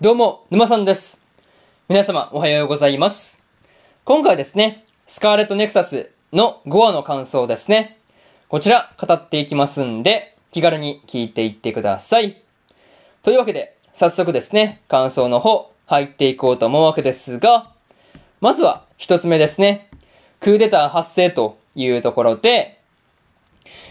どうも、沼さんです。皆様、おはようございます。今回ですね、スカーレットネクサスの5話の感想ですね。こちら、語っていきますんで、気軽に聞いていってください。というわけで、早速ですね、感想の方、入っていこうと思うわけですが、まずは、一つ目ですね。クーデター発生というところで、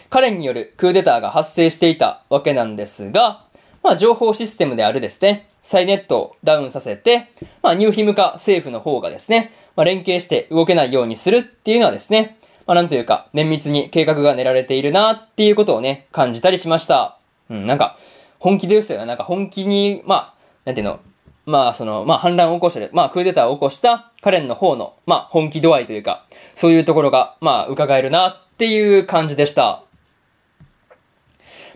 彼によるクーデターが発生していたわけなんですが、まあ、情報システムであるですね、サイネットをダウンさせて、まあ、ニューヒム化政府の方がですね、まあ、連携して動けないようにするっていうのはですね、まあ、なんというか、綿密に計画が練られているなっていうことをね、感じたりしました。うん、なんか、本気ですよね。なんか本気に、まあ、なんていうの、まあ、その、まあ、反乱を起こしてる、まあ、クーデターを起こしたカレンの方の、まあ、本気度合いというか、そういうところが、まあ、伺えるなっていう感じでした。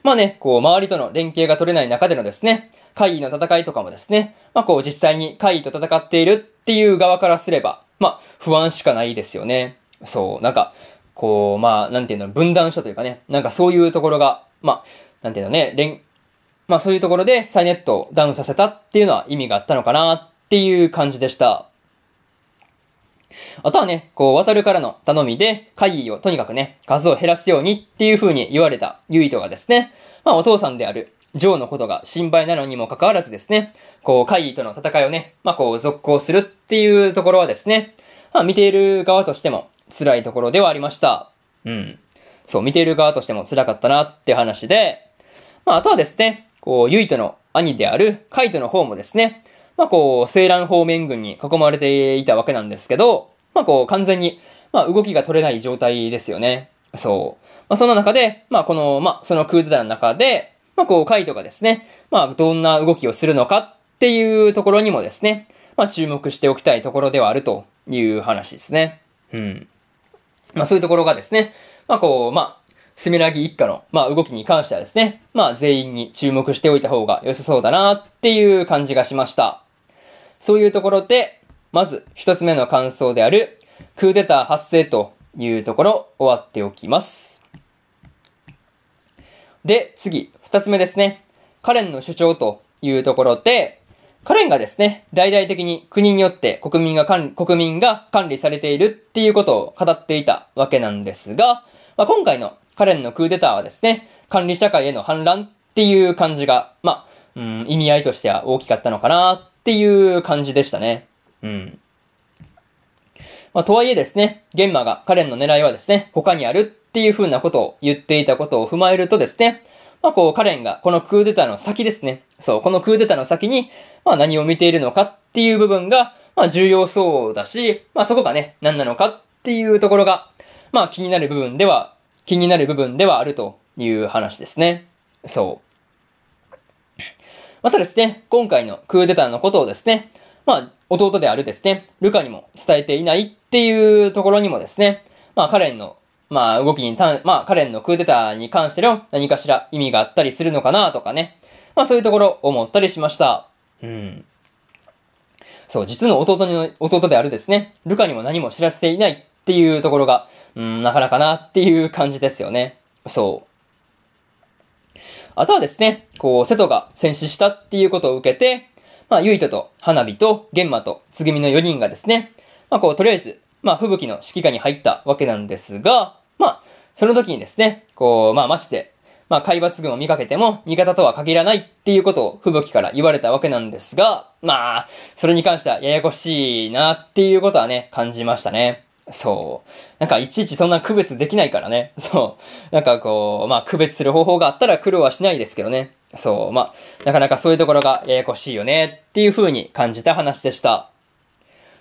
まあね、こう、周りとの連携が取れない中でのですね、会議の戦いとかもですね、まあこう、実際に会議と戦っているっていう側からすれば、まあ、不安しかないですよね。そう、なんか、こう、まあ、なんていうの、分断したというかね、なんかそういうところが、まあ、なんていうのね、連、まあそういうところでサイネットをダウンさせたっていうのは意味があったのかなっていう感じでした。あとはね、こう、渡るからの頼みで、会議をとにかくね、数を減らすようにっていう風に言われたユイトがですね、まあお父さんである、ジョーのことが心配なのにもかかわらずですね、こう、会議との戦いをね、まあこう、続行するっていうところはですね、まあ見ている側としても辛いところではありました。うん。そう、見ている側としても辛かったなって話で、まああとはですね、こう、ユイトの兄であるカイトの方もですね、まあこう、西蘭方面軍に囲まれていたわけなんですけど、まあこう、完全に、まあ動きが取れない状態ですよね。そう。まあその中で、まあこの、まあそのクーデターの中で、まあこう、カイトがですね、まあどんな動きをするのかっていうところにもですね、まあ注目しておきたいところではあるという話ですね。うん。まあそういうところがですね、まあこう、まあ、スミラギ一家の、まあ動きに関してはですね、まあ全員に注目しておいた方が良さそうだなっていう感じがしました。そういうところで、まず一つ目の感想である、クーデター発生というところ終わっておきます。で、次、二つ目ですね。カレンの主張というところで、カレンがですね、大々的に国によって国民が管国民が管理されているっていうことを語っていたわけなんですが、まあ、今回のカレンのクーデターはですね、管理社会への反乱っていう感じが、まあ、うん、意味合いとしては大きかったのかなっていう感じでしたね。うん。まあ、とはいえですね、ゲンマがカレンの狙いはですね、他にあるっていう風なことを言っていたことを踏まえるとですね、まあ、こう、カレンがこのクーデターの先ですね。そう、このクーデターの先に、まあ、何を見ているのかっていう部分が、まあ、重要そうだし、まあ、そこがね、何なのかっていうところが、まあ、気になる部分では、気になる部分ではあるという話ですね。そう。またですね、今回のクーデターのことをですね、まあ、弟であるですね、ルカにも伝えていないっていうところにもですね、まあ、カレンのまあ、動きにた、まあ、カレンのクーデターに関しての何かしら意味があったりするのかなとかね。まあ、そういうところ思ったりしました。うん。そう、実の弟の、弟であるですね、ルカにも何も知らせていないっていうところが、うん、なかなかなっていう感じですよね。そう。あとはですね、こう、瀬戸が戦死したっていうことを受けて、まあ、ユイトと花火と玄馬とつぐみの4人がですね、まあ、こう、とりあえず、まあ、吹雪の指揮下に入ったわけなんですが、その時にですね、こう、まあ、街で、まあ、海抜軍を見かけても、味方とは限らないっていうことを吹雪から言われたわけなんですが、まあ、それに関してはややこしいなっていうことはね、感じましたね。そう。なんか、いちいちそんな区別できないからね。そう。なんかこう、まあ、区別する方法があったら苦労はしないですけどね。そう。まあ、なかなかそういうところがややこしいよねっていう風に感じた話でした。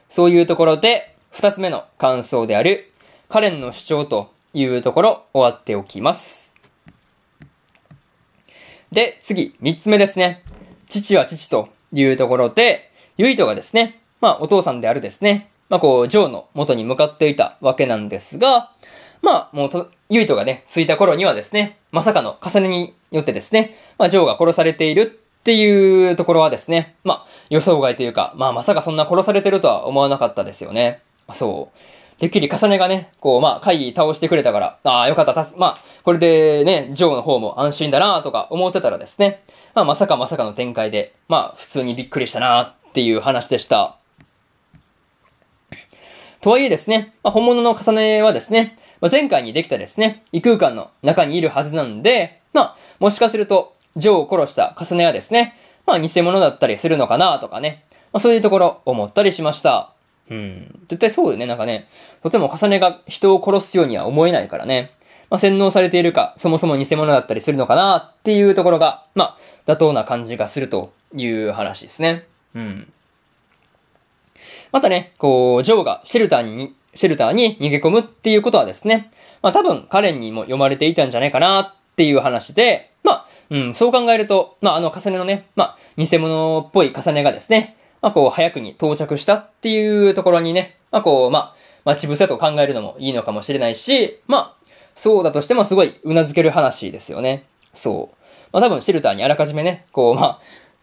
そういうところで、二つ目の感想である、カレンの主張というところ終わっておきます。で、次、三つ目ですね。父は父というところで、ユイトがですね、まあお父さんであるですね、まあこう、ジョーの元に向かっていたわけなんですが、まあもうと、ユイトがね、着いた頃にはですね、まさかの重ねによってですね、まあジョーが殺されているっていうところはですね、まあ予想外というか、まあまさかそんな殺されてるとは思わなかったですよね。そう。てっきり重ねがね、こう、まあ、会議倒してくれたから、ああ、よかった、たす、まあ、これでね、ジョーの方も安心だなとか思ってたらですね、まあまさかまさかの展開で、まあ普通にびっくりしたなっていう話でした。とはいえですね、まあ、本物の重ねはですね、まあ、前回にできたですね、異空間の中にいるはずなんで、まあ、もしかすると、ジョーを殺した重ねはですね、まあ偽物だったりするのかなとかね、まあそういうところ思ったりしました。うん。絶対そうよね、なんかね。とても重ねが人を殺すようには思えないからね。まあ、洗脳されているか、そもそも偽物だったりするのかなっていうところが、まあ、妥当な感じがするという話ですね。うん。またね、こう、ジョーがシェルターに、シェルターに逃げ込むっていうことはですね、まあ多分カレンにも読まれていたんじゃないかなっていう話で、まあ、うん、そう考えると、まああの重ねのね、まあ偽物っぽい重ねがですね、まあこう早くに到着したっていうところにね、まあこう、まあ、待ち伏せと考えるのもいいのかもしれないし、まあ、そうだとしてもすごい頷ける話ですよね。そう。まあ多分シェルターにあらかじめね、こう、まあ、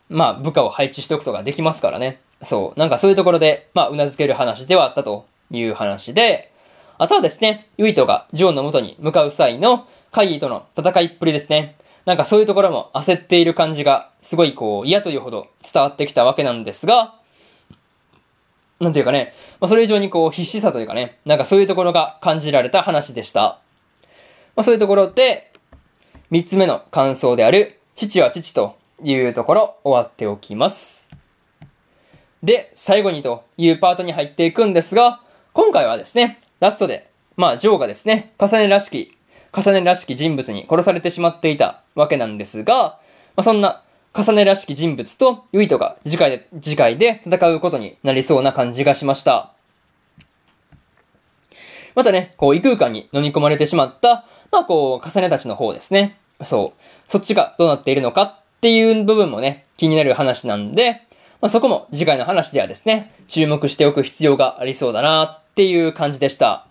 まあ部下を配置しておくとかできますからね。そう。なんかそういうところで、まあ、頷ける話ではあったという話で、あとはですね、ユイトがジョーの元に向かう際のカイーとの戦いっぷりですね。なんかそういうところも焦っている感じが、すごいこう、嫌というほど伝わってきたわけなんですが、なんていうかね、まあ、それ以上にこう、必死さというかね、なんかそういうところが感じられた話でした。まあ、そういうところで、三つ目の感想である、父は父というところ、終わっておきます。で、最後にというパートに入っていくんですが、今回はですね、ラストで、まあ、ジョーがですね、重ねらしき、重ねらしき人物に殺されてしまっていたわけなんですが、まあ、そんな、重ねらしき人物とユイトが次回で、次回で戦うことになりそうな感じがしました。またね、こう異空間に飲み込まれてしまった、まあこう、重ねたちの方ですね。そう。そっちがどうなっているのかっていう部分もね、気になる話なんで、まあ、そこも次回の話ではですね、注目しておく必要がありそうだなっていう感じでした。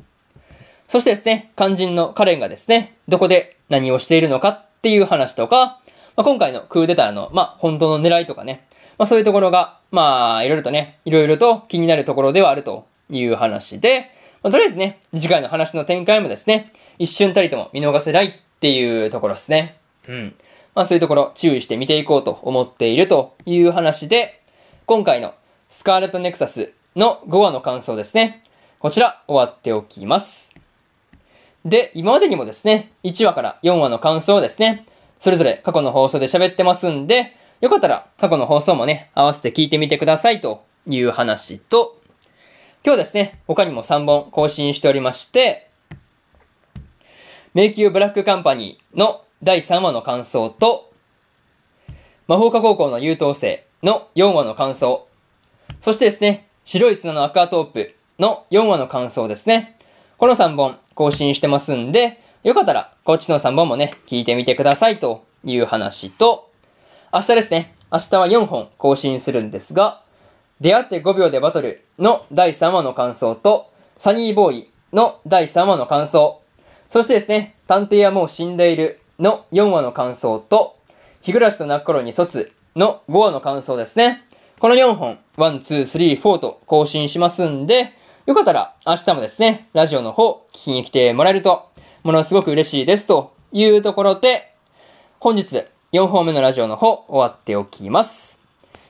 そしてですね、肝心のカレンがですね、どこで何をしているのかっていう話とか、まあ、今回のクーデターの、まあ、本当の狙いとかね、まあ、そういうところが、まあ、いろいろとね、いろいろと気になるところではあるという話で、まあ、とりあえずね、次回の話の展開もですね、一瞬たりとも見逃せないっていうところですね。うん。まあそういうところ注意して見ていこうと思っているという話で、今回のスカーレットネクサスの5話の感想ですね。こちら終わっておきます。で、今までにもですね、1話から4話の感想をですね、それぞれ過去の放送で喋ってますんで、よかったら過去の放送もね、合わせて聞いてみてくださいという話と、今日ですね、他にも3本更新しておりまして、迷宮ブラックカンパニーの第3話の感想と、魔法科高校の優等生の4話の感想。そしてですね、白い砂のアクアトープの4話の感想ですね。この3本更新してますんで、よかったらこっちの3本もね、聞いてみてくださいという話と、明日ですね、明日は4本更新するんですが、出会って5秒でバトルの第3話の感想と、サニーボーイの第3話の感想、そしてですね、探偵はもう死んでいるの4話の感想と、日暮らしと泣く頃に卒の5話の感想ですね。この4本、1、2、3、4と更新しますんで、よかったら明日もですね、ラジオの方聞きに来てもらえると、ものすごく嬉しいですというところで、本日4本目のラジオの方終わっておきます。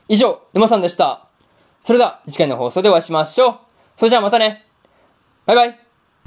以上、沼さんでした。それでは次回の放送でお会いしましょう。それじゃあまたね。バイバイ。